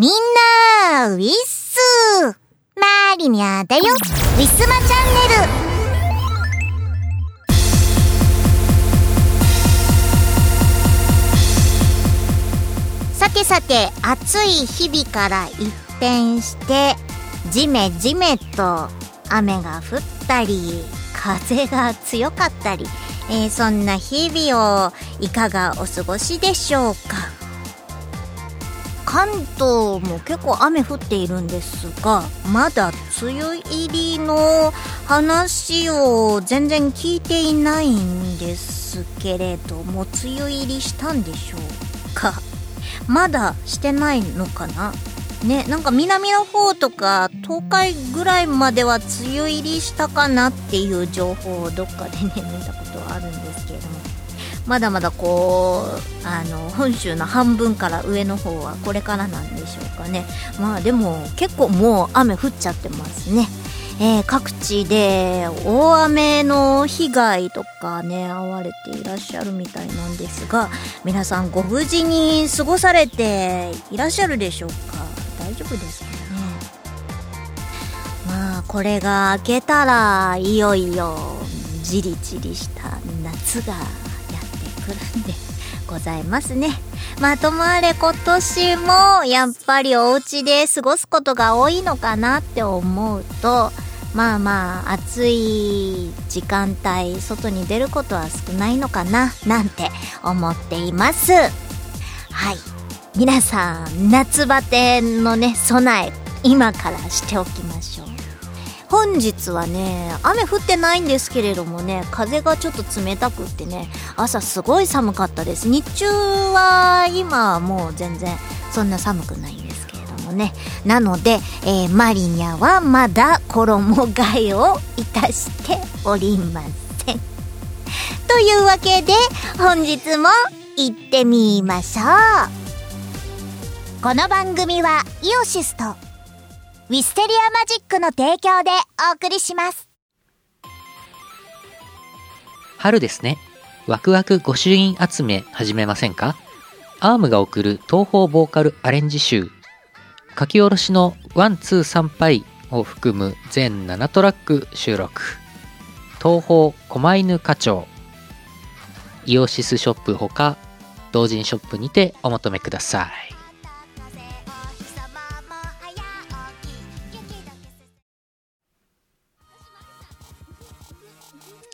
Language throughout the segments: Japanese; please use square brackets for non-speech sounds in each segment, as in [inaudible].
みんな、ウィッスマリニャだよ。ウィスマチャンネル。さてさて暑い日々から一変してジメジメと雨が降ったり風が強かったり、えー、そんな日々をいかがお過ごしでしょうか？関東も結構雨降っているんですがまだ梅雨入りの話を全然聞いていないんですけれども梅雨入りしたんでしょうか？まだしてないのかな？ねなんか南の方とか東海ぐらいまでは梅雨入りしたかなっていう情報をどっかでね見たことはあるんですけれども。まだまだこうあの本州の半分から上の方はこれからなんでしょうかね。まあでも結構もう雨降っちゃってますね。えー、各地で大雨の被害とかね遭われていらっしゃるみたいなんですが皆さんご無事に過ごされていらっしゃるでしょうか。大丈夫ですかね。まあこれが明けたらいよいよじりじりした夏がでございますねまあともあれ今年もやっぱりお家で過ごすことが多いのかなって思うとまあまあ暑い時間帯外に出ることは少ないのかななんて思っていますはい皆さん夏バテのね備え今からしておきましょう本日はね雨降ってないんですけれどもね風がちょっと冷たくってね朝すごい寒かったです。日中は今はもう全然そんな寒くないんですのね。なので、えー、マリニャはまだ衣替えをいたしておりません。[laughs] というわけで本日も行ってみましょう。この番組はイオシスとウィステリアマジックの提供でお送りします。春ですね。ワクワク御朱印集め始めませんか？アームが送る東方ボーカルアレンジ集。書き下ろしのワンツー参拝を含む全7トラック収録。東方狛犬課長。イオシスショップほか同人ショップにてお求めください。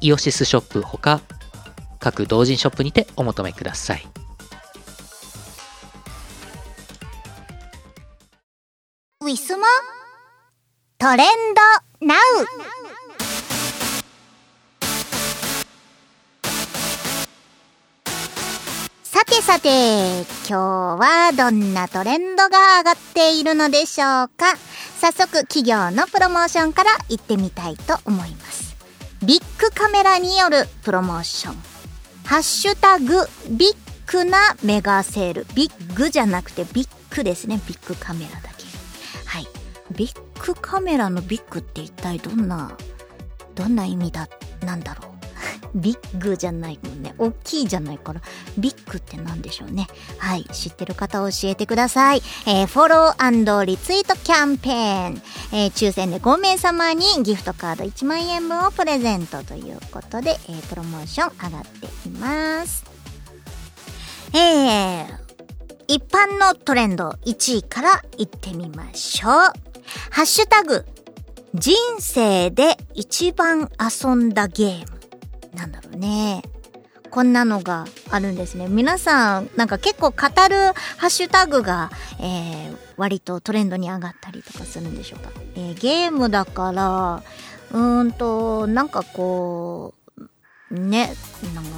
イオシスショップほか各同人ショップにてお求めください。ウィスマトレンドナウ。さてさて今日はどんなトレンドが上がっているのでしょうか？早速企業のプロモーションから行ってみたいと思います。ビッグカメラによるプロモーション。ハッシュタグ、ビッグなメガセール。ビッグじゃなくてビッグですね。ビッグカメラだけ。はい。ビッグカメラのビッグって一体どんな、どんな意味だ、なんだろう。ビッグじゃないもんね。大きいじゃないから、ビッグって何でしょうね。はい。知ってる方教えてください。えー、フォローリツイートキャンペーン。えー、抽選で5名様にギフトカード1万円分をプレゼントということで、えー、プロモーション上がっています。えー、一般のトレンド1位からいってみましょう。ハッシュタグ、人生で一番遊んだゲーム。なんだろうね。こんなのがあるんですね。皆さん、なんか結構語るハッシュタグが、えー、割とトレンドに上がったりとかするんでしょうか。えー、ゲームだから、うーんと、なんかこう、ね、なんか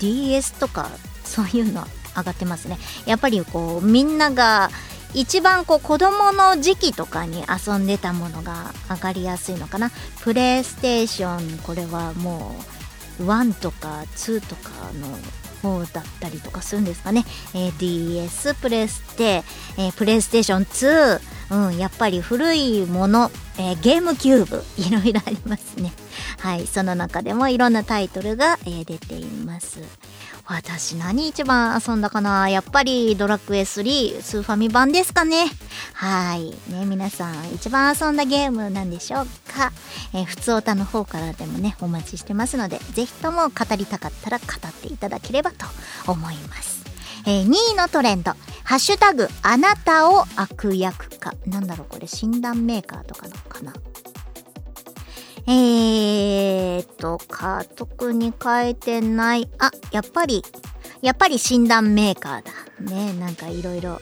DS とかそういうの上がってますね。やっぱりこう、みんなが一番こう子供の時期とかに遊んでたものが上がりやすいのかな。プレイステーション、これはもう、1とか2とかの方だったりとかするんですかね、えー、DS プレステ、えー、プレイステーション2、うん、やっぱり古いもの、えー、ゲームキューブ [laughs] いろいろありますね。はいその中でもいろんなタイトルが、えー、出ています。私何一番遊んだかな？やっぱりドラクエ3スーファミ版ですかね。はい。ね皆さん一番遊んだゲームなんでしょうか、えー、普通歌の方からでもねお待ちしてますのでぜひとも語りたかったら語っていただければと思います。えー、2位のトレンド、ハッシュタグ、あなたを悪役か。なんだろう、これ診断メーカーとかのかな？えーと、か、特に書いてない。あ、やっぱり、やっぱり診断メーカーだ。ね、なんかいろいろ、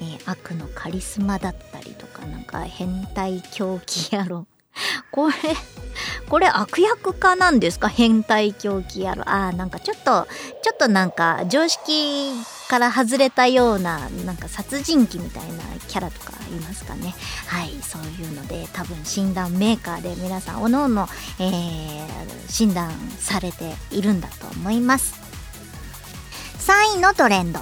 え、悪のカリスマだったりとか、なんか変態狂気野郎。[laughs] これ、これ悪役化なんですか？変態狂気野郎。あー、なんかちょっと、ちょっとなんか常識から外れたようななんか殺人鬼みたいなキャラとかいますかね？はいそういうので多分診断メーカーで皆さんおのおの、えー、診断されているんだと思います。3位のトレンド。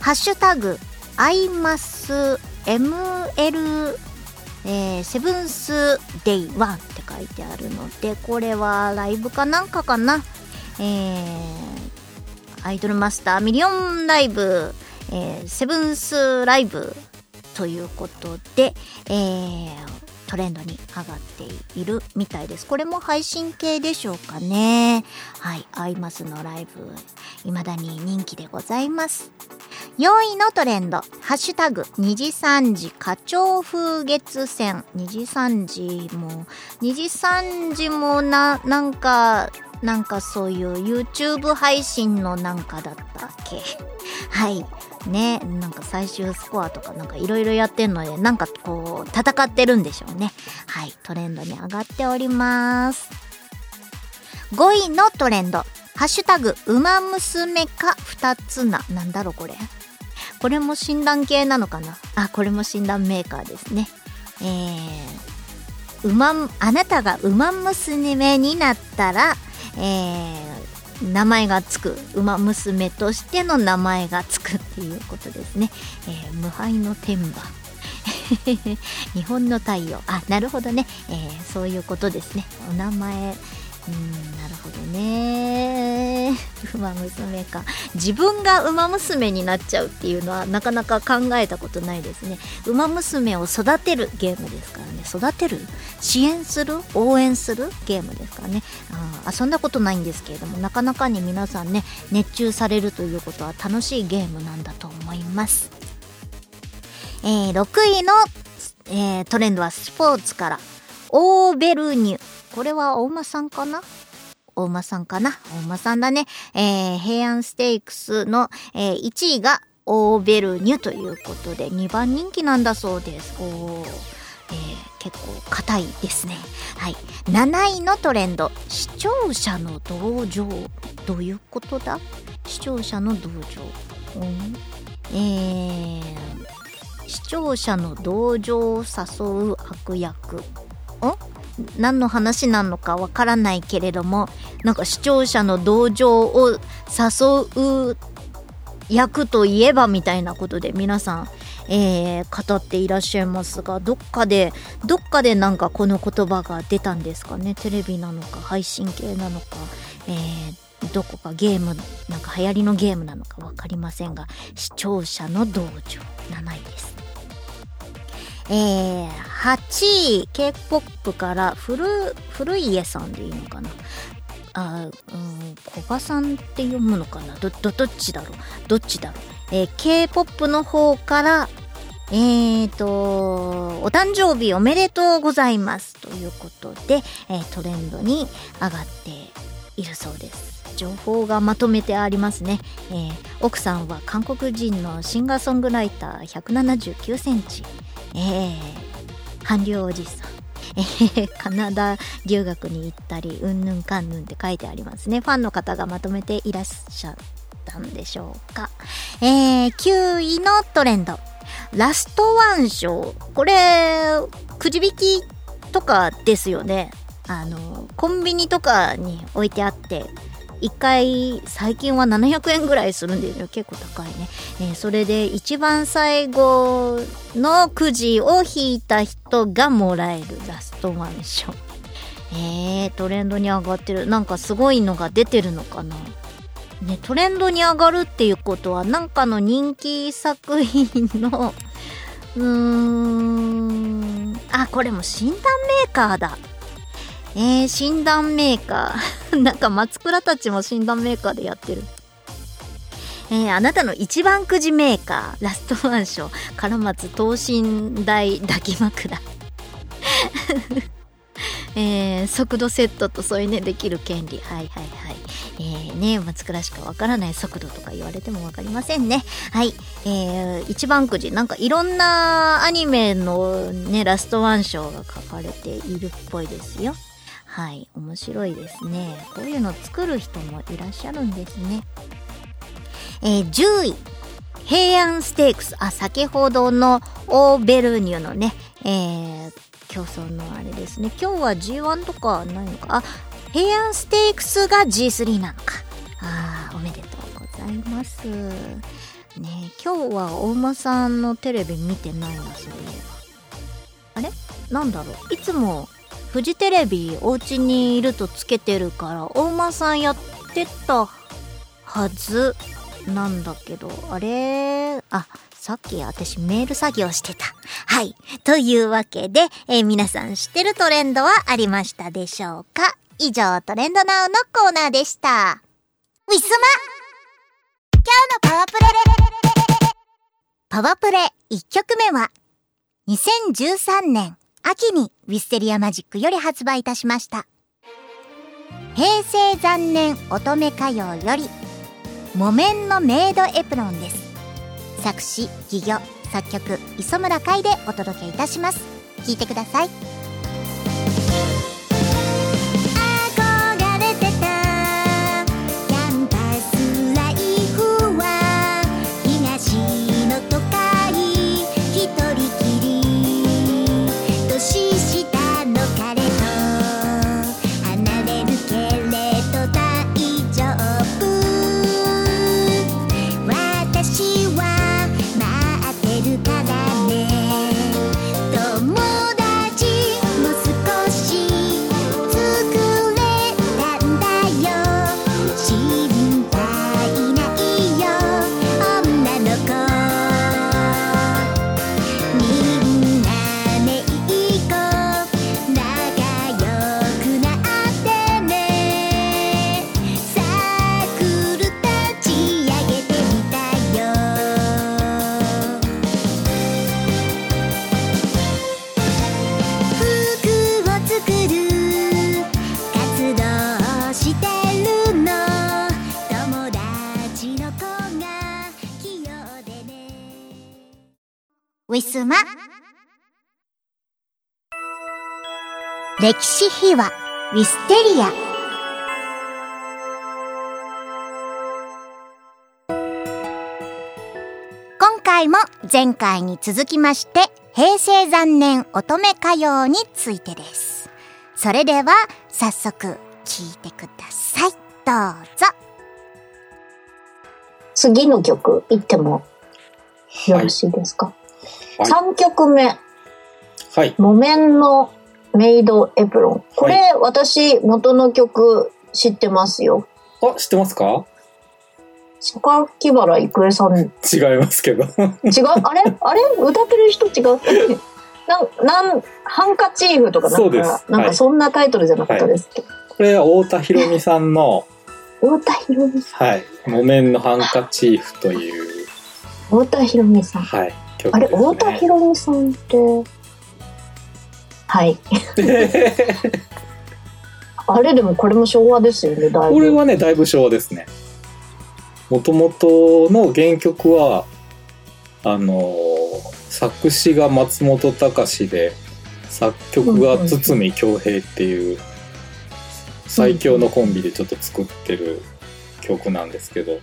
ハッシュタグアイマス ML えー、 Seventh Day One って書いてあるのでこれはライブかなんかかな？えー、アイドルマスターミリオンライブ、えー、セブンスライブということで、えー、トレンドに上がっているみたいです。これも配信系でしょうかね。はい、アイマスのライブ、未だに人気でございます。4位のトレンド、ハッシュタグ、2時3時花鳥風月線。2時3時も、2時3時もな、なんか、なんかそういう YouTube 配信のなんかだったっけ？[laughs] はい。ね、なんか最終スコアとかなんかいろいろやってんので、なんかこう、戦ってるんでしょうね。はい。トレンドに上がっております。5位のトレンド。ハッシュタグ、ウマ娘か二つな。なんだろうこれ。これも診断系なのかなあ、これも診断メーカーですね。えー、うま、あなたがウマ娘になったら、えー、名前がつく馬娘としての名前がつくっていうことですね、えー、無敗の天馬。[laughs] 日本の太陽。あなるほどね、えー、そういうことですね。お名前。うん。ほどね。馬娘か。自分が馬娘になっちゃうっていうのはなかなか考えたことないですね。馬娘を育てるゲームですからね。育てる？支援する？応援するゲームですからね。あ遊んだことないんですけれどもなかなかに皆さんね熱中されるということは楽しいゲームなんだと思います。えー、6位の、えー、トレンドはスポーツから。オーベルニュこれはお馬さんかな？お馬さんかな？お馬さんだね。えー、平安ステークスの、えー、1位がオーベルニュということで2番人気なんだそうです。おー。えー、結構硬いですね。はい。7位のトレンド。視聴者の同情。どういうことだ？視聴者の同情。うん、えー、視聴者の同情を誘う悪役。ん？何の話なのかわからないけれどもなんか視聴者の同情を誘う役といえばみたいなことで皆さん、えー、語っていらっしゃいますが、どっかで、どっかでなんかこの言葉が出たんですかね？テレビなのか、配信系なのか、えー、どこかゲーム、なんか流行りのゲームなのかわかりませんが、視聴者の道場、7位です。えー、8位、K-POP から古、古家さんでいいのかな？あ、うん、小賀さんって読むのかな？ど、ど、どっちだろう？どっちだろう？えー、K-POP の方から、えーと、お誕生日おめでとうございます。ということで、えー、トレンドに上がっているそうです。情報がまとめてありますね、えー、奥さんは韓国人のシンガーソングライター179センチ、えー、韓流おじさん。え、カナダ留学に行ったり、うんぬんかんぬんって書いてありますね。ファンの方がまとめていらっしゃったんでしょうか。えー、9位のトレンド。ラストワンショー。これ、くじ引きとかですよね。あの、コンビニとかに置いてあって、1回最近は700円ぐらいするんですよ結構高いね、えー、それで一番最後のくじを引いた人がもらえるラストワンションえー、トレンドに上がってる。なんかすごいのが出てるのかな。ね、トレンドに上がるっていうことはなんかの人気作品のうーんあこれも診断メーカーだ。えー、診断メーカー。[laughs] なんか松倉たちも診断メーカーでやってる。えー、あなたの一番くじメーカー、ラストワン賞、唐松等身大抱き枕。[laughs] えー、速度セットと添い寝できる権利。はいはいはい。えー、ね、松倉しかわからない速度とか言われてもわかりませんね。はい。えー、一番くじ、なんかいろんなアニメのね、ラストワン賞が書かれているっぽいですよ。はい、面白いですね。こういうの作る人もいらっしゃるんですね。えー、10位。平安ステークス。あ、先ほどのオーベルニュのね、えー、競争のあれですね。今日は G1 とかないのか？あ、平安ステークスが G3 なのか。あー、おめでとうございます。ね今日はお馬さんのテレビ見てないな、そういえば。あれ？なんだろう？いつもフジテレビお家にいるとつけてるから大間さんやってたはずなんだけどあれ？あさっき私メール作業してた。はい。というわけで、えー、皆さん知ってるトレンドはありましたでしょうか？以上、トレンドナウのコーナーでした。ウィスマ今日のパワープレパワープレ1曲目は、2013年秋にウィステリアマジックより発売いたしました。平成残念乙女歌謡より、木綿のメイドエプロンです。作詞、戯業、作曲、磯村海でお届けいたします。聞いてください。歴史秘話ウィステリア。今回も前回に続きまして平成残年乙女歌謡についてです。それでは早速聞いてください。どうぞ。次の曲いってもよろしいですか？はい。3曲目、はい。木綿のメイドエプロン。これ、私、元の曲知ってますよ。あ、知ってますか？榊原郁恵さん。違う違いますけど。あれ？あれ？歌ってる人違う？[laughs] なん、なん、ハンカチーフとかなんそうですか、なんはいかそんなタイトルじゃなかったですっけど。これは太田博美さんの、[laughs] 太田博美さはい。木綿のハンカチーフという、ん。太田博美さん。はい。曲あれ、太田博美さんって、はい。[laughs] あれでもこれも昭和ですよね、だいぶ。これはね、だいぶ昭和ですね。もともとの原曲は、あのー作詞が松本隆で、作曲が堤恭平っていう、最強のコンビでちょっと作ってる曲なんですけど、へえ。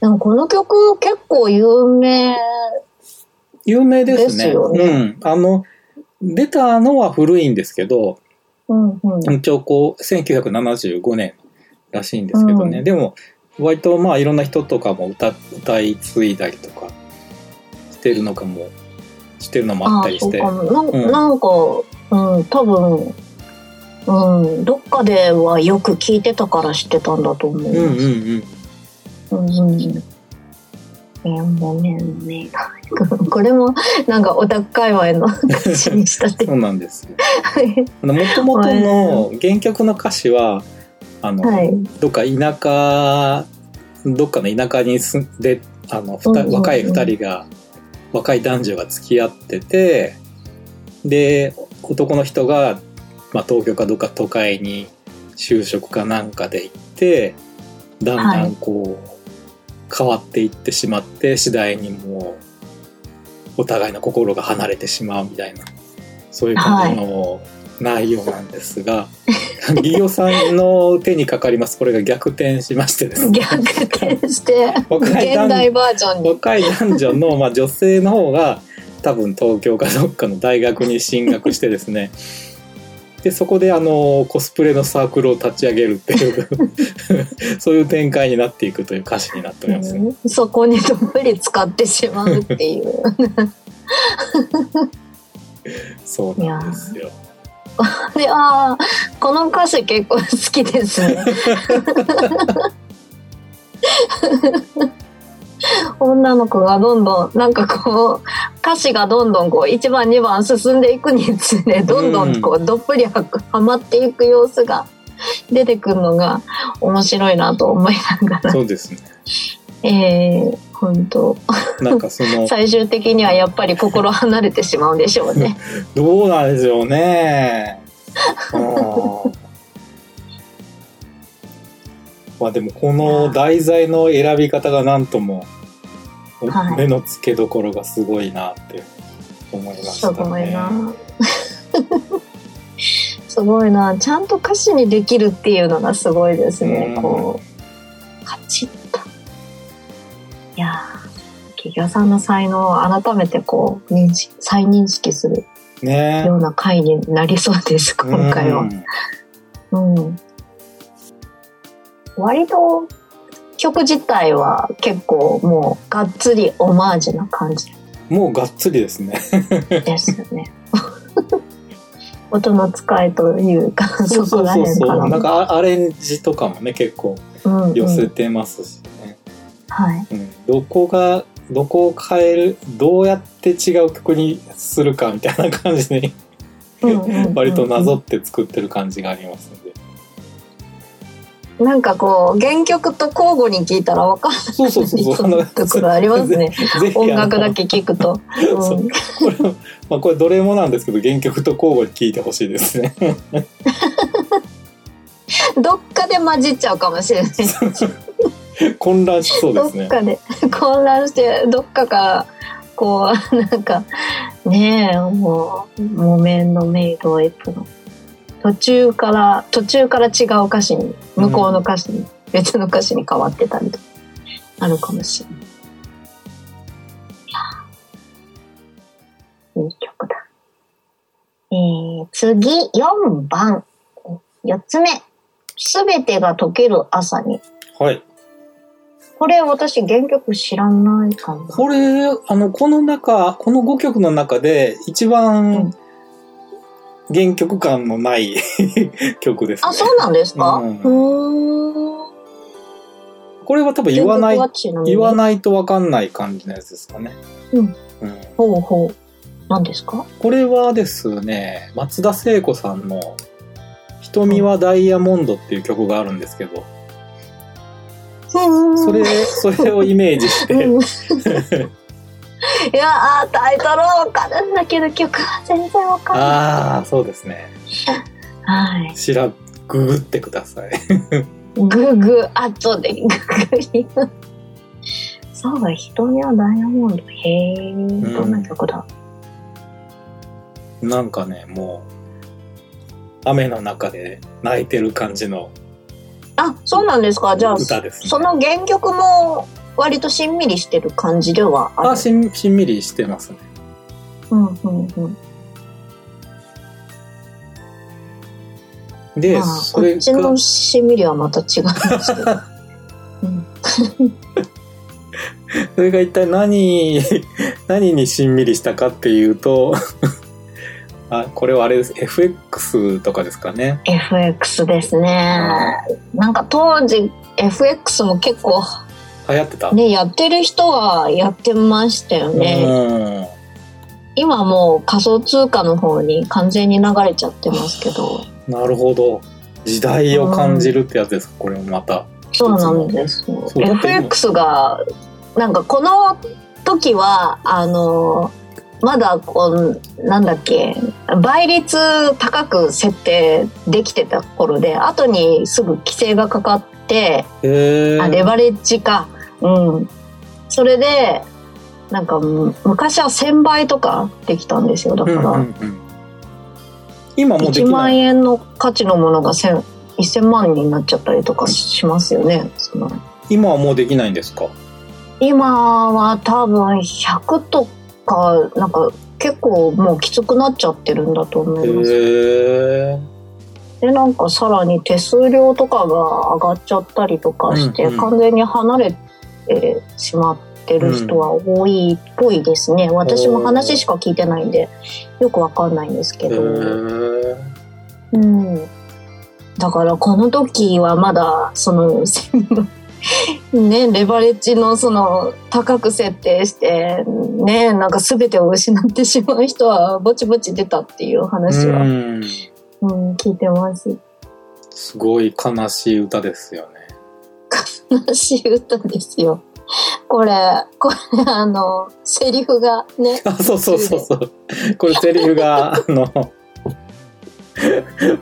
でもこの曲結構有名。有名ですね。ですよねうん。あの、出たのは古いんですけど、うんうん。一応こう、1975年らしいんですけどね。うんでも、割とまあいろんな人とかも歌、歌い継いだりとかしてるのかも、してるのもあったりして。あそうかもなん,、うんなんか、うん、多分、うん、どっかではよく聞いてたから知ってたんだと思う。うんうんうん。うんうん。えー、もうね、ね、[laughs] これもなんかオタク界隈の歌詞にしたって。そうなんですよ。もともとの原曲の歌詞は、あの、はい。どっか田舎、どっかの田舎に住んで、あの、若い二人が、若い男女が付き合ってて、で、男の人が、まあ、東京かどっか都会に就職かなんかで行って、だんだんこう、変わっていってしまって、次第にもう、お互いの心が離れてしまうみたいな、そういう感じの内容なんですが、[laughs] ギオさんの手にかかります。これが逆転しましてですね。逆転して、現代バージョンに。若い男女の、まあ、女性の方が多分東京かどっかの大学に進学してですねでそこであのコスプレのサークルを立ち上げるっていう [laughs] そういう展開になっていくという歌詞になっております、ねうんそこにどっぷり使ってしまうっていう。そうなんですよで、ああ、この歌詞結構好きですね。[laughs] 女の子がどんどん、なんかこう、歌詞がどんどんこう、1番2番進んでいくにつれ、どんどんこう、どっぷりははまっていく様子が出てくるのが面白いなと思いながら、そうですね。えー、本当。なんかその [laughs] 最終的にはやっぱり心離れてしまうんでしょうね。[laughs] どうなんでしょうね。うん [laughs] まあでもこの題材の選び方がなんともはい目の付けどころがすごいなって思いましすたね。ごいな。[laughs] すごいな。ちゃんと歌詞にできるっていうのがすごいですね。うんこう、カチッと。いやー、企業さんの才能を改めてこう、認識、再認識するねような回になりそうです、今回はう。んうん。割と、曲自体は結構もうがっつりオマージュな感じもうがっつりですね。ですよね。[laughs] 音の使いというか、そうそうそう。なんかアアレンジとかもね結構寄せてますしね。はい。うんどこがどこを変えるどうやって違う曲にするかみたいな感じに割となぞって作ってる感じがありますので。なんかこう、原曲と交互に聴いたら分かんないそうそうそうそう。ところありますね。音楽だけ聴くと。[laughs] そううんこれまあこれどれもなんですけど原曲と交互に聴いてほしいですね。[laughs] どっかで混じっちゃうかもしれない。混乱しそうでどすね。っかで混乱して、どっかから、こう、なんか、ねえ、もう、木綿のメイドエプロン。途中から、途中から違う歌詞に、向こうの歌詞に、別の歌詞に変わってたりとか、あるかもしれない。いやいい曲だ。えー、次、4番。4つ目。すべてが溶ける朝に。はい。これ私原曲知らないかな。これ、あの、この中、この5曲の中で一う番ん原曲感のない [laughs] 曲ですね。あ、そうなんですか？うん。これは多分言わない言わないとわかんない感じのやつですかね。うん。うん。ほうほう。何ですか？これはですね、松田聖子さんの「瞳はダイヤモンド」っていう曲があるんですけど、それ、それをイメージして、うん [laughs] いやータイトルわかるんだけど曲は全然わかんない。ああ、そうですね。はい。しら、ググってください。ググ、後でググります。そうだ、瞳はダイヤモンド。へえ、どんな曲だ、なんかね、もう、雨の中で泣いてる感じのあ、そうなんですかじゃあ、歌ですね。その原曲も割としんみりしてる感じではある。あしん、しんみりしてますね。うんうんうん。で、まあ、それこっちのが、しんみりはまた違 [laughs] うんですけど。うんそれが一体何、何にしんみりしたかっていうと、[laughs] あ、これはあれです。FX とかですかね。FX ですね。なんか当時 FX も結構流行ってた、ね、やってる人はやってましたよね。今もう仮想通貨の方に完全に流れちゃってますけど。うん。なるほど。時代を感じるってやつですか、これもまた。そうなんです FX がなんかこの時はあのまだこうなんだっけ倍率高く設定できてた頃で後にすぐ規制がかかってあレバレッジかうん。それでなんかむ昔は1000倍とかできたんですよ。だから、うんうんうん。今もうで1きない。万円の価値のものが1000 1000万になっちゃったりとかしますよね。その。今はもうできないんですか？今は多分100とかなんか結構もうきつくなっちゃってるんだと思へいます。え。でなんかさらに手数料とかが上がっちゃったりとかして、完全に離れてしまってる人は多いっぽいですね。私も話しか聞いてないんでよくわかんないんですけへど。ーうん。だからこの時はまだその [laughs] ねレバレッジのその高く設定してねなんか全てを失ってしまう人はぼちぼち出たっていう話は、うん。うん、聞いてます。すごい悲しい歌ですよね。悲しい歌ですよ。これこれあのセリフがねあ、そうそうそうそう。これセリフが、あの、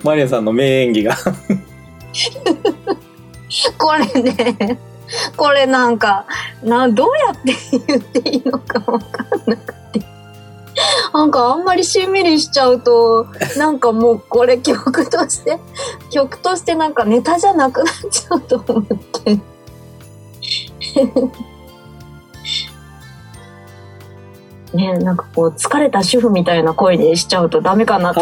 マリアさんの名演技が。これねこれなんかなどうやって言っていいのかわかんなくてなんかあんまりしんみりしちゃうとなんかもうこれ曲として曲としてなんかネタじゃなくなっちゃうと思って。[laughs] ねなんかこう疲れた主婦みたいな声にしちゃうとダメかなと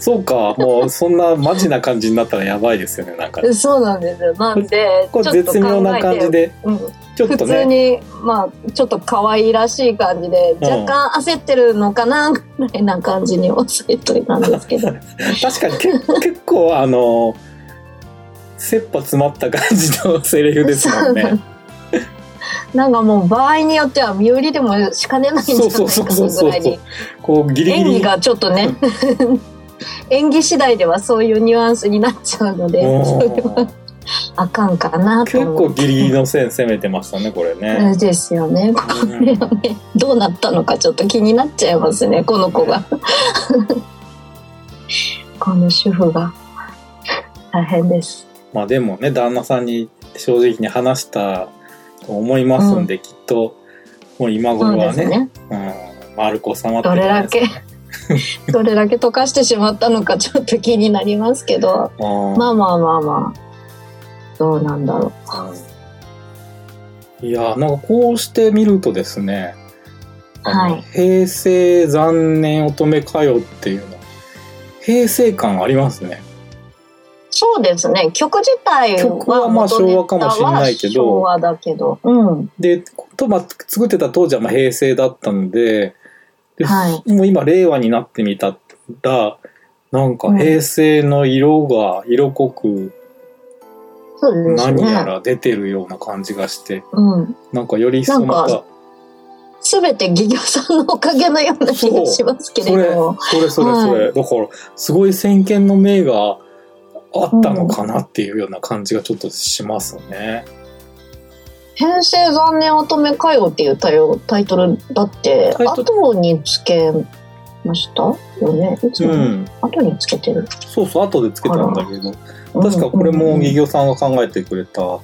そうか。もうそんなマジな感じになったらやばいですよね、なんか。[laughs] そうなんですよ。なんで、これ絶妙な感じで、うん、普ちょっとね。通に、まあ、ちょっと可愛らしい感じで、うん若干焦ってるのかな、ぐらいな感じに抑えといたんですけど。[laughs] 確かにけ結構あの、切羽詰まった感じのセリフですもんね。なんかもう場合によっては身売りでもしかねないんじゃないかそうそうそうそうぐらいに。こうギリギリ。演技がちょっとね、演技次第ではそういうニュアンスになっちゃうので、それはあかんかなと結。構ギリギリの線攻めてましたね、これね。ですよね。これはね、どうなったのかちょっと気になっちゃいますね、この子が。この主婦が。大変です。まあでもね、旦那さんに正直に話したと思いますんで、きっと、もう今頃はね、ね。うん、丸く収まってどるんじゃなれだけいですかね、どれだけ溶かしてしまったのかちょっと気になりますけど、うん。まあまあまあまあ、どうなんだろう。ん。いや、なんかこうして見るとですね、はい。平成残念乙女かよっていうの、平成感ありますね。そうですね。曲自体は曲はまあ昭和かもしれないけど昭和だけど。うん。で、とまあ、作ってた当時はまあ平成だったので、ではもう今令和になってみたら、なんか平成の色が色濃くそうです何やね。ら出てるような感じがして、うん。なんかより一層また、すべて企業さんのおかげのような気がしますけれそれども。、それそれそれ、だからすごい先見の明があったのかなっていうような感じがちょっとしますね。平成残念乙女歌謡っていうタイタイトルだって、後につけましたよね？いつも、うん。後につけてる。そうそう、後でつけたんだけど、うん確かこれもうんギギョさんが考えてくれた、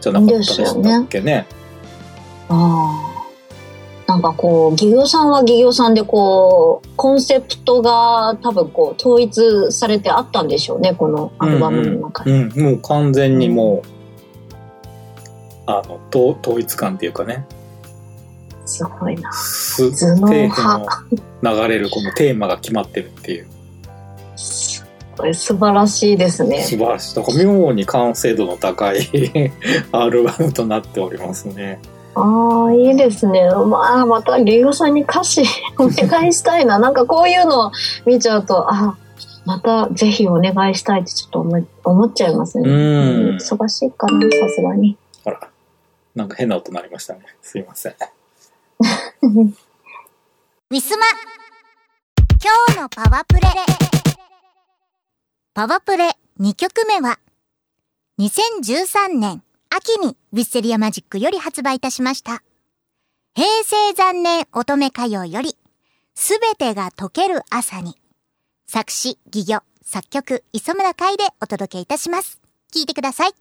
じゃなかったでしたっけね。ああ。なんかこう、企業さんは企業さんでこう、コンセプトが多分こう、統一されてあったんでしょうね、このアルバムの中に。うん、もう完全にもう、あの、統統一感っていうかね、すごいな。す、頭脳底派。流れるこのテーマが決まってるっていう、すごい素晴らしいですね。素晴らしい。だから妙に完成度の高い [laughs] アルバムとなっておりますね。ああ、いいですね。まあ、また、リオさんに歌詞お願いしたいな。[laughs] なんかこういうのを見ちゃうと、あまたぜひお願いしたいってちょっと思い思っちゃいますね。うん忙しいかな、さすがに。ほら、なんか変な音鳴りましたね。すいません。[laughs] ウィスマ今日のパワプレパワプレ2曲目は2013年秋にヴィッセリアマジックより発売いたしました平成残念乙女歌謡よりすべてが溶ける朝に作詞、戯魚、作曲、磯村海でお届けいたします。聴いてください。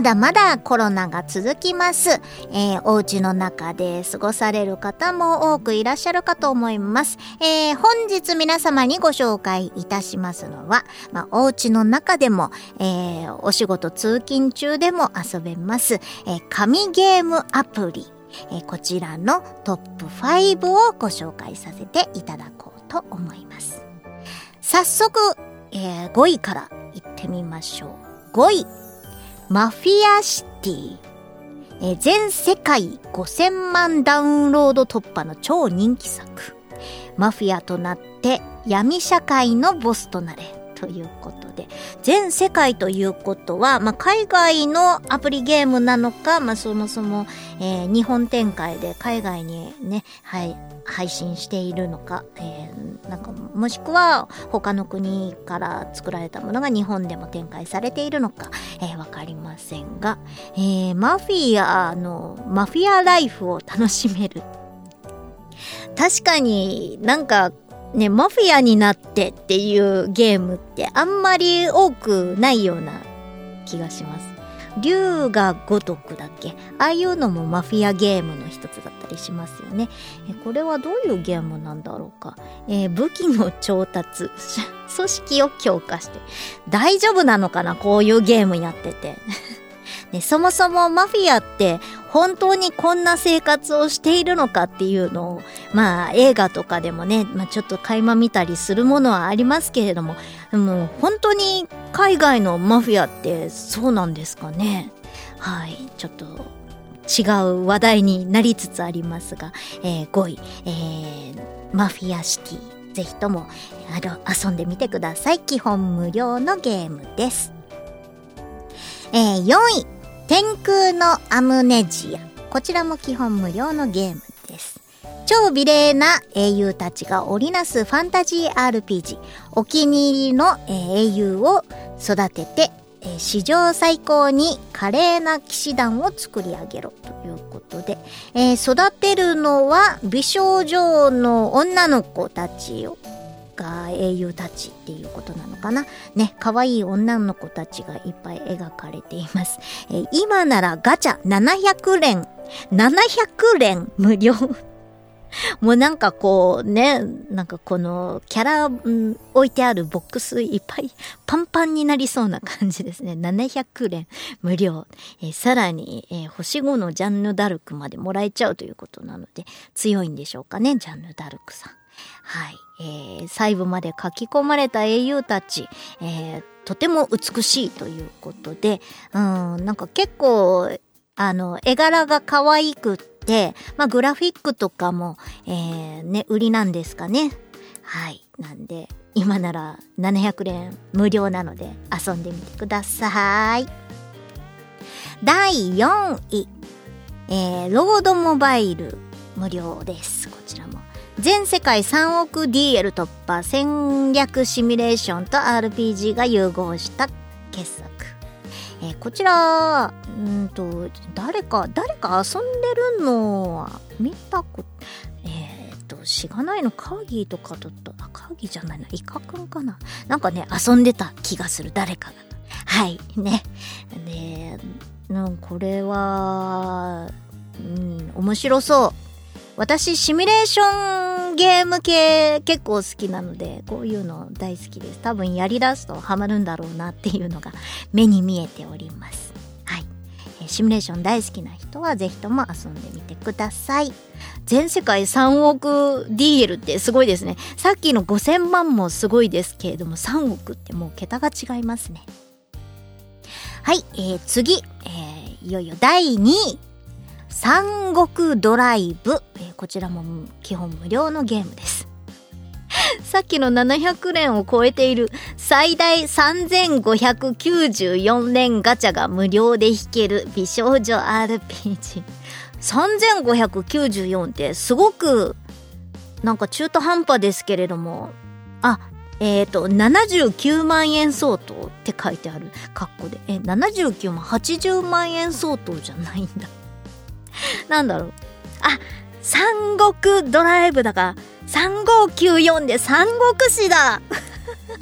まだまだコロナが続きます。えーお家の中で過ごされる方も多くいらっしゃるかと思います。えー本日皆様にご紹介いたしますのは、まあ、お家の中でも、えーお仕事通勤中でも遊べます、えー紙ゲームアプリ。えーこちらのトップ5をご紹介させていただこうと思います。早速、えー5位から行ってみましょう。5位。マフィアシティ。え全世界5000万ダウンロード突破の超人気作。マフィアとなって闇社会のボスとなれ。ということで。全世界ということは、まあ、海外のアプリゲームなのか、まあ、そもそも、えー日本展開で海外にね、はい、配信しているのか、えーなんか、もしくは他の国から作られたものが日本でも展開されているのか、えーわかりませんが、えーマフィアの、マフィアライフを楽しめる。確かになんかね、マフィアになってっていうゲームってあんまり多くないような気がします。竜が如くだっけ？ああいうのもマフィアゲームの一つだったりしますよね。えこれはどういうゲームなんだろうか？えー武器の調達、[laughs] 組織を強化して。大丈夫なのかな？こういうゲームやってて。ね、そもそもマフィアって本当にこんな生活をしているのかっていうのを、まあ映画とかでもね、まあちょっと垣間見たりするものはありますけれども、もう本当に海外のマフィアってそうなんですかね？はい、ちょっと違う話題になりつつありますが、えー5位、えーマフィアシティ。ぜひともあの遊んでみてください。基本無料のゲームです。えー4位、天空のアムネジア。こちらも基本無料のゲームです。超美麗な英雄たちが織りなすファンタジー RPG。お気に入りの、英雄を育てて、史上最高に華麗な騎士団を作り上げろということで、えー育てるのは美少女の女の子たちをが英雄たちっていうことなのかな？ね、可愛い女の子たちがいっぱい描かれています。えー今ならガチャ700連、700連無料。[laughs] もうなんかこうね、なんかこのキャラ、うん置いてあるボックスいっぱいパンパンになりそうな感じですね。700連無料。えーさらに、えー星5のジャンヌ・ダルクまでもらえちゃうということなので、強いんでしょうかね、ジャンヌ・ダルクさん。はい。えー細部まで書き込まれた英雄たち、えーとても美しいということで、うん、なんか結構、あの、絵柄が可愛くって、まあ、グラフィックとかも、えーね、売りなんですかね。はい。なんで、今なら700連無料なので遊んでみてください。第4位。えー、ロードモバイル無料です。全世界3億 DL 突破戦略シミュレーションと RPG が融合した傑作。えーこちら、うんと、誰か、誰か遊んでるのは見たこと、えー、と、しがないのカーギーとかだった、あ、カーギーじゃないな、イカくんかな。なんかね、遊んでた気がする、誰かが。はい、ね。で、これは、うん、面白そう。私、シミュレーションゲーム系結構好きなので、こういうの大好きです。多分やり出すとハマるんだろうなっていうのが目に見えております。はい。シミュレーション大好きな人はぜひとも遊んでみてください。全世界3億 DL ってすごいですね。さっきの5000万もすごいですけれども、3億ってもう桁が違いますね。はい、えー、次、えーいよいよ第2位。三国ドライブ、えこちらも基本無料のゲームです。[laughs] さっきの700連を超えている最大3594連ガチャが無料で引ける美少女 RPG。[laughs] 3594ってすごくなんか中途半端ですけれども、あ、えっ、と、79万円相当って書いてある括弧で。え、79万、80万円相当じゃないんだ。[laughs] なんだろう。あ、三国ドライブだから、3594で三国志だ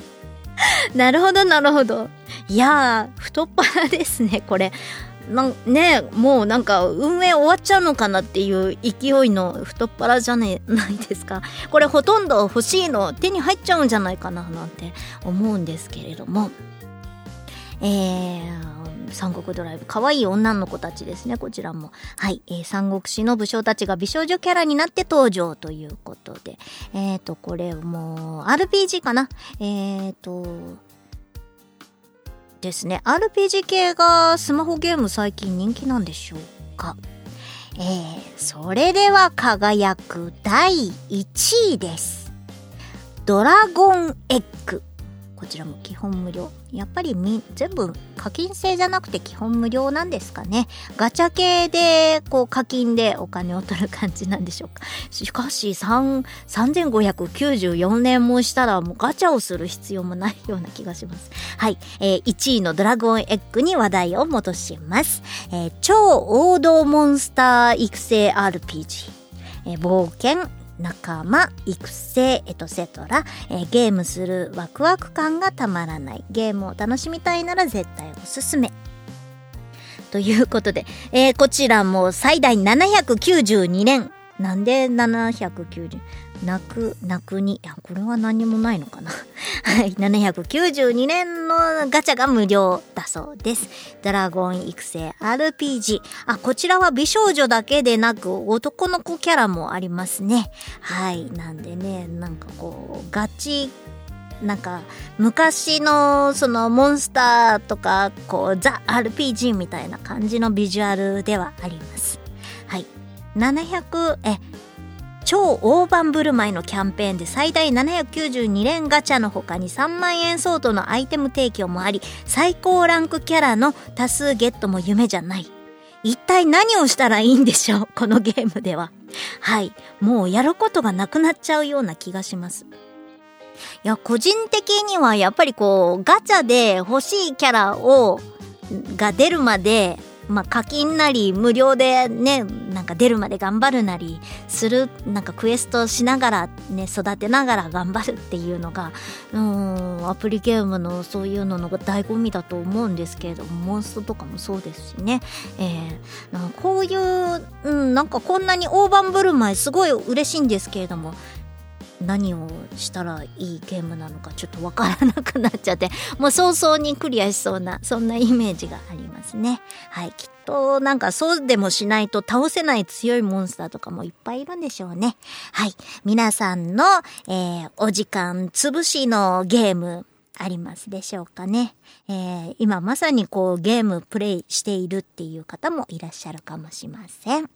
[laughs] なるほど、なるほど。いやー、太っ腹ですねこれなんねもうなんか運営終わっちゃうのかなっていう勢いの太っ腹じゃねないですかこれほとんど欲しいの手に入っちゃうんじゃないかななんて思うんですけれどもえー、三国ドライブ。可愛い女の子たちですね、こちらも。はい。えー、三国志の武将たちが美少女キャラになって登場ということで。えっ、ー、と、これも、RPG かなえっ、ー、と、ですね。RPG 系がスマホゲーム最近人気なんでしょうかえー、それでは輝く第1位です。ドラゴンエッグ。こちらも基本無料。やっぱりみ、全部課金制じゃなくて基本無料なんですかね。ガチャ系で、こう課金でお金を取る感じなんでしょうか。しかし、3、3594年もしたらもうガチャをする必要もないような気がします。はい。えー、1位のドラゴンエッグに話題を戻します。えー、超王道モンスター育成 RPG。え、冒険、仲間、育成、エトセトラ、えー、ゲームするワクワク感がたまらない。ゲームを楽しみたいなら絶対おすすめ。ということで、えー、こちらも最大792年。なんで790、泣く、泣くに、いや、これは何もないのかな。[laughs] はい、792年のガチャが無料だそうです。ドラゴン育成 RPG。あ、こちらは美少女だけでなく男の子キャラもありますね。はい、なんでね、なんかこう、ガチなんか昔のそのモンスターとかこうザ RPG みたいな感じのビジュアルではあります。はい。700え超大盤振る舞いのキャンペーンで最大792連ガチャの他に3万円相当のアイテム提供もあり最高ランクキャラの多数ゲットも夢じゃない。一体何をしたらいいんでしょう？[laughs] このゲームでは。はい。もうやることがなくなっちゃうような気がします。いや個人的にはやっぱりこうガチャで欲しいキャラをが出るまでまあ、課金なり無料でねなんか出るまで頑張るなりするなんかクエストしながらね育てながら頑張るっていうのがうんアプリゲームのそういうのの醍醐味だと思うんですけれどもモンストとかもそうですしね、えー、こういう、うん、なんかこんなに大盤振る舞いすごい嬉しいんですけれども何をしたらいいゲームなのかちょっとわからなくなっちゃって [laughs] もう早々にクリアしそうなそんなイメージがありますねはいきっとなんかそうでもしないと倒せない強いモンスターとかもいっぱいいるんでしょうねはい皆さんの、えー、お時間潰しのゲームありますでしょうかね。えー、今まさにこうゲームプレイしているっていう方もいらっしゃるかもしれません。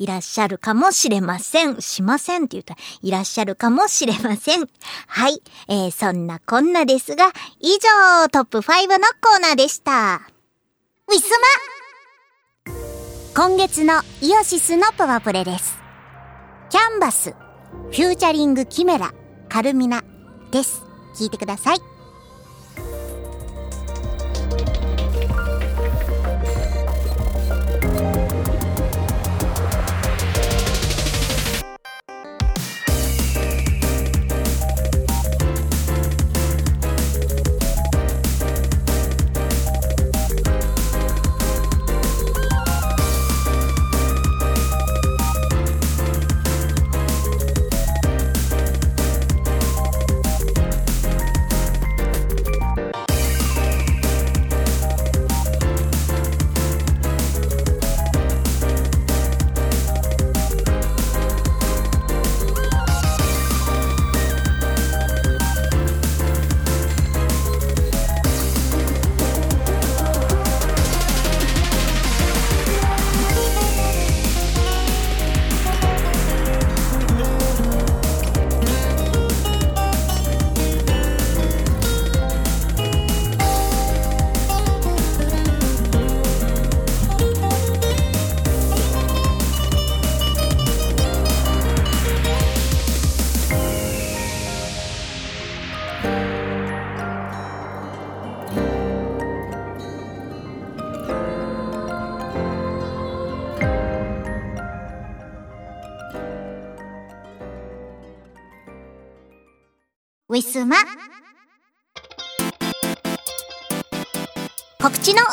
いらっしゃるかもしれません。しませんって言ったら、いらっしゃるかもしれません。はい。えー、そんなこんなですが、以上、トップ5のコーナーでした。ウィスマ今月のイオシスのパワプレです。キャンバス、フューチャリングキメラ、カルミナです。聞いてください。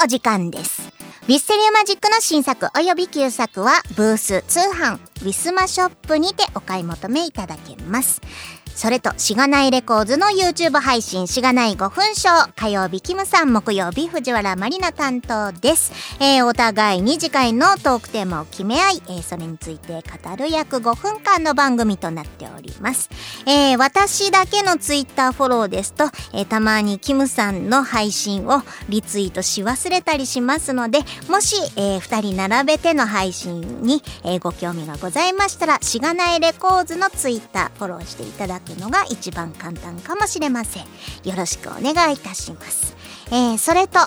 お時間です。ウィッセリアマジックの新作及び旧作はブース通販ウィスマショップにてお買い求めいただけます。それと、しがないレコーズの YouTube 配信、しがない5分ショー、火曜日キムさん、木曜日藤原まりな担当です。えーお互いに次回のトークテーマを決め合い、えーそれについて語る約5分間の番組となっております。えー私だけのツイッターフォローですと、えーたまにキムさんの配信をリツイートし忘れたりしますので、もし、え2人並べての配信に、えーご興味がございましたら、しがないレコーズのツイッターフォローしていただくのが一番簡単かもしれません。よろしくお願いいたします。えーそれと、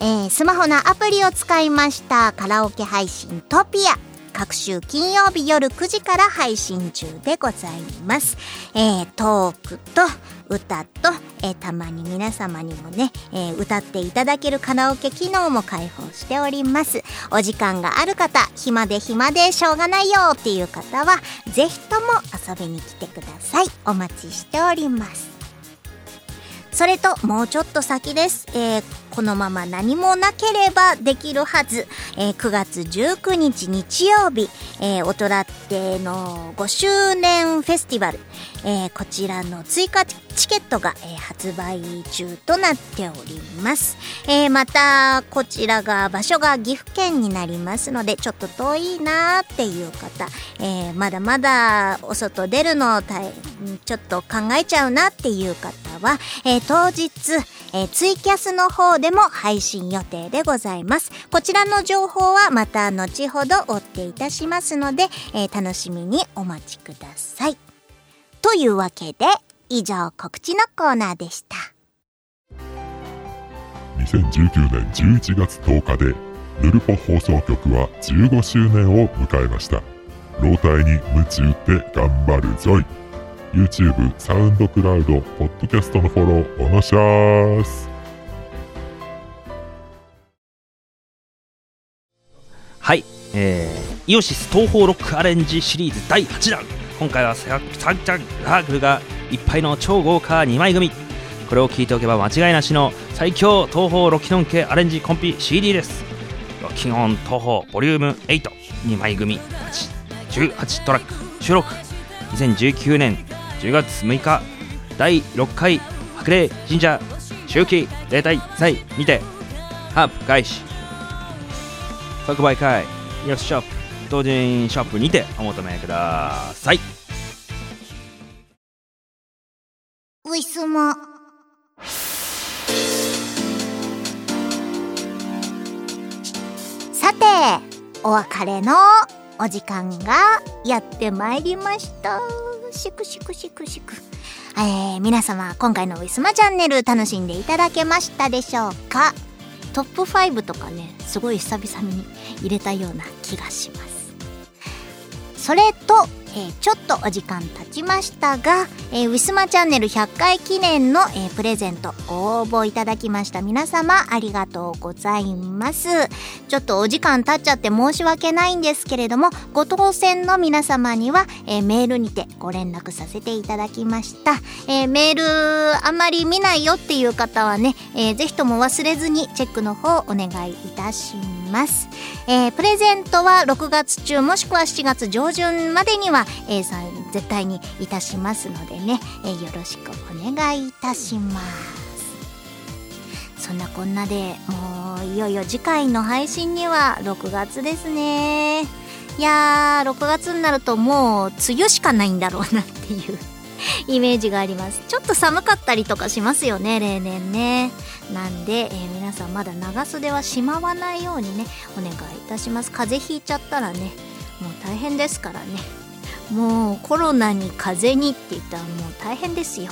えースマホのアプリを使いましたカラオケ配信トピア。各週金曜日夜9時から配信中でございます。えートークと歌と、えーたまに皆様にもね、えー歌っていただけるカラオケ機能も開放しております。お時間がある方、暇で暇でしょうがないよっていう方は、ぜひとも遊びに来てください。お待ちしております。それともうちょっと先です、えーこのまま何もなければできるはず、えー9月19日日曜日、えー、オトラテの5周年フェスティバル、えーこちらの追加チケットが、えー発売中となっております、えーまたこちらが場所が岐阜県になりますのでちょっと遠いなーっていう方、えまだまだお外出るのちょっと考えちゃうなっていう方は、え当日、えツイキャスの方でも配信予定でございます。こちらの情報はまた後ほど追っていたしますので、え楽しみにお待ちください。というわけで、以上告知のコーナーでした。2019年11月10日でヌルポ放送局は15周年を迎えました。老体に夢中って頑張るぞい。YouTube、サウンドクラウド、ポッドキャストのフォローおのしゃーす。はい、えー、イオシス東方ロックアレンジシリーズ第8弾今回はササンチャンラークルがいっぱいの超豪華2枚組。これを聞いておけば間違いなしの最強東方ロキノン系アレンジコンピ CD です。ロキノン東方ボリューム82枚組8 18トラック。収録。2019年10月6日。第6回白麗神社。周期例大祭にて。ハープ開始。即売会。イオシスショップ同人ショップにてお求めくださいウィスマ。さて、お別れのお時間がやってまいりました。しくしくしくしく。えー、皆様、今回のウィスマチャンネル楽しんでいただけましたでしょうか？トップ5とかね、すごい久々に入れたような気がします。それと、えーちょっとお時間経ちましたが、えーウィスマチャンネル100回記念の、えープレゼントご応募いただきました。皆様ありがとうございます。ちょっとお時間経っちゃって申し訳ないんですけれどもご当選の皆様には、えーメールにてご連絡させていただきました、えーメールあまり見ないよっていう方はね、えーぜひとも忘れずにチェックの方お願いいたします。ます。えープレゼントは6月中もしくは7月上旬までには、えーさん絶対にいたしますのでね、えーよろしくお願いいたします。そんなこんなでもういよいよ次回の配信には6月ですね。いやー6月になるともう梅雨しかないんだろうなっていう。[laughs] イメージがあります。ちょっと寒かったりとかしますよね例年ね。なんで、えー皆さんまだ長袖はしまわないようにねお願いいたします。風邪ひいちゃったらねもう大変ですからね。もうコロナに風邪にって言ったらもう大変ですよ。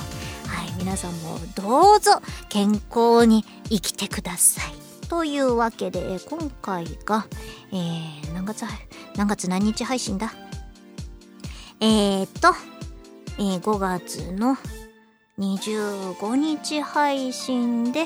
はい皆さんもどうぞ健康に生きてください。というわけで今回が、えー、何月何月何日配信だ？えー、っと、えー5月の25日配信で、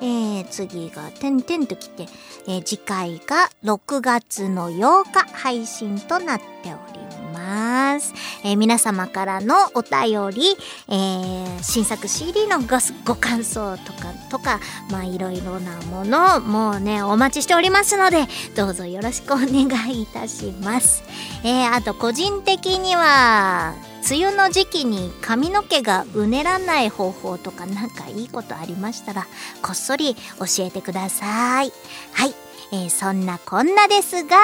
えー次がてんてんときて、えー次回が6月の8日配信となっております。えー皆様からのお便り、えー新作 CD のごご感想とか、とか、まいろいろなものを、もうね、お待ちしておりますので、どうぞよろしくお願いいたします。えーあと個人的には、梅雨の時期に髪の毛がうねらない方法とかなんかいいことありましたら、こっそり教えてください。はい。えーそんなこんなですが、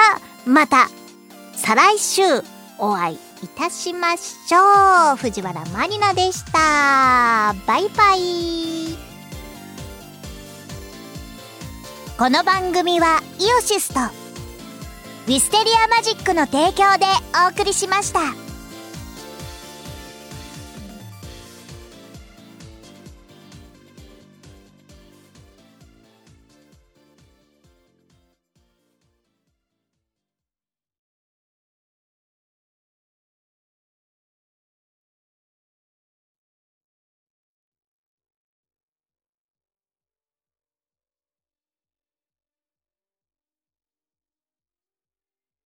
また、再来週お会いいたしましょう。藤原まりなでした。バイバイ。この番組はイオシスとウィステリアマジックの提供でお送りしました。